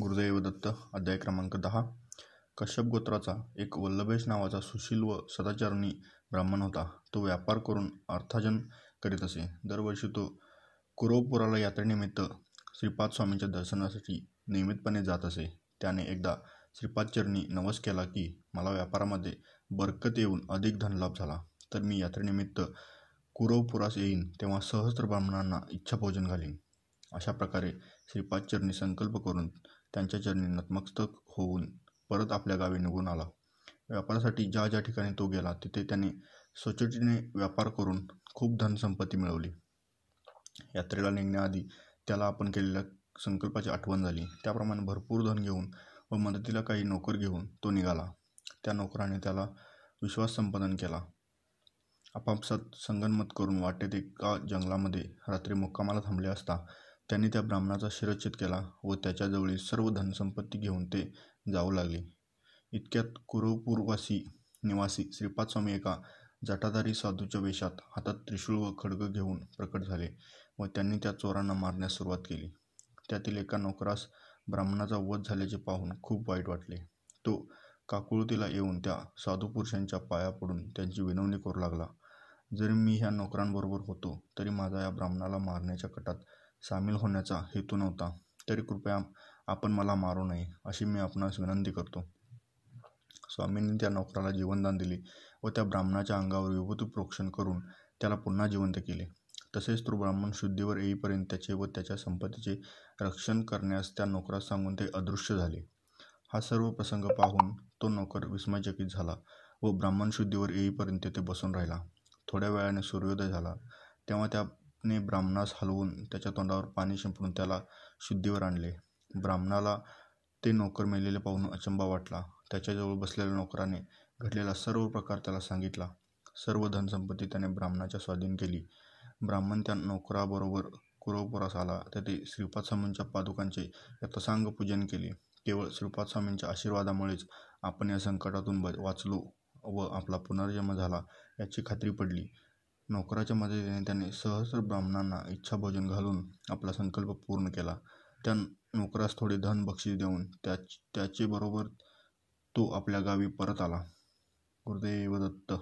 गुरुदैवदत्त अध्याय क्रमांक दहा. कश्यप गोत्राचा एक वल्लभेश नावाचा सुशील व सदाचरणी ब्राह्मण होता. तो व्यापार करून अर्थार्जन करीत असे. दरवर्षी तो कुरवपुराला यात्रेनिमित्त श्रीपाद स्वामींच्या दर्शनासाठी नियमितपणे जात असे. त्याने एकदा श्रीपादचरणी नवस केला की मला व्यापारामध्ये बरकत येऊन अधिक धनलाभ झाला. तर मी यात्रेनिमित्त कुरवपुरास येईन. तेव्हा सहस्त्र ब्राह्मणांना इच्छाभोजन घालीन. अशा प्रकारे श्रीपादचरणी संकल्प करून त्यांच्या चरणी नतमस्तक होऊन परत आपल्या गावी निघून आला. व्यापारासाठी ज्या ज्या ठिकाणी तो गेला तिथे त्याने स्वच्छतेने व्यापार करून खूप धनसंपत्ती मिळवली. यात्रेला निघण्याआधी त्याला आपण केलेल्या संकल्पाची आठवण झाली. त्याप्रमाणे भरपूर धन घेऊन व मदतीला काही नोकर घेऊन तो निघाला. त्या नोकराने त्याला विश्वास संपादन केला. आपापसात संगनमत करून वाटेत एका जंगलामध्ये रात्री मुक्कामाला थांबले असता त्यांनी त्या ब्राह्मणाचा शिरच्छेद केला व त्याच्याजवळील सर्व धनसंपत्ती घेऊन ते जाऊ लागले. इतक्यात कुरुपूरवासी निवासी श्रीपादस्वामी एका जटाधारी साधूच्या वेशात हातात त्रिशूळ व खडग घेऊन प्रकट झाले व त्यांनी त्या चोरांना मारण्यास सुरुवात केली. त्यातील एका नोकरास ब्राह्मणाचा वध झाल्याचे पाहून खूप वाईट वाटले. तो काकुळतीला येऊन त्या साधुपुरुषांच्या पाया पडून त्यांची विनवणी करू लागला. जरी मी ह्या नोकरांबरोबर होतो तरी माझा या ब्राह्मणाला मारण्याच्या कटात सामील होण्याचा हेतू नव्हता. तरी कृपया आपण मला मारू नये अशी मी आपणास विनंती करतो. स्वामींनी त्या नोकराला जीवनदान दिले व त्या ब्राह्मणाच्या अंगावर विभूती प्रोक्षण करून त्याला पुन्हा जिवंत केले. तसेच तो ब्राह्मण शुद्धीवर येईपर्यंत त्याचे व त्याच्या संपत्तीचे रक्षण करण्यास त्या नोकरास सांगून ते अदृश्य झाले. हा सर्व प्रसंग पाहून तो नोकर विस्मयचकित झाला व ब्राह्मण शुद्धीवर येईपर्यंत ते बसून राहिला. थोड्या वेळाने सूर्योदय झाला. तेव्हा त्या ने ब्राह्मणास हलवून त्याच्या तोंडावर पाणी शिंपडून त्याला शुद्धीवर आणले. ब्राह्मणाला ते नोकर मेलेले पाहून अचंबा वाटला. त्याच्याजवळ बसलेल्या नोकराने घडलेला सर्व प्रकार त्याला सांगितला. सर्व धनसंपत्ती त्याने ब्राह्मणाच्या स्वाधीन केली. ब्राह्मण त्या नोकराबरोबर कुरवपुरास आला. तेथे श्रीपाद स्वामींच्या पादुकांचे यथसांग पूजन केले. केवळ श्रीपाद स्वामींच्या आशीर्वादामुळेच आपण या संकटातून वाचलो व आपला पुनर्जन्म झाला याची खात्री पडली. नोकराच्या मदतीने त्याने सहस्र ब्राह्मणांना इच्छाभोजन घालून आपला संकल्प पूर्ण केला. त्या नोकरास थोडे धन बक्षीस देऊन त्या बरोबर तो आपल्या गावी परत आला. गुरुदेव दत्त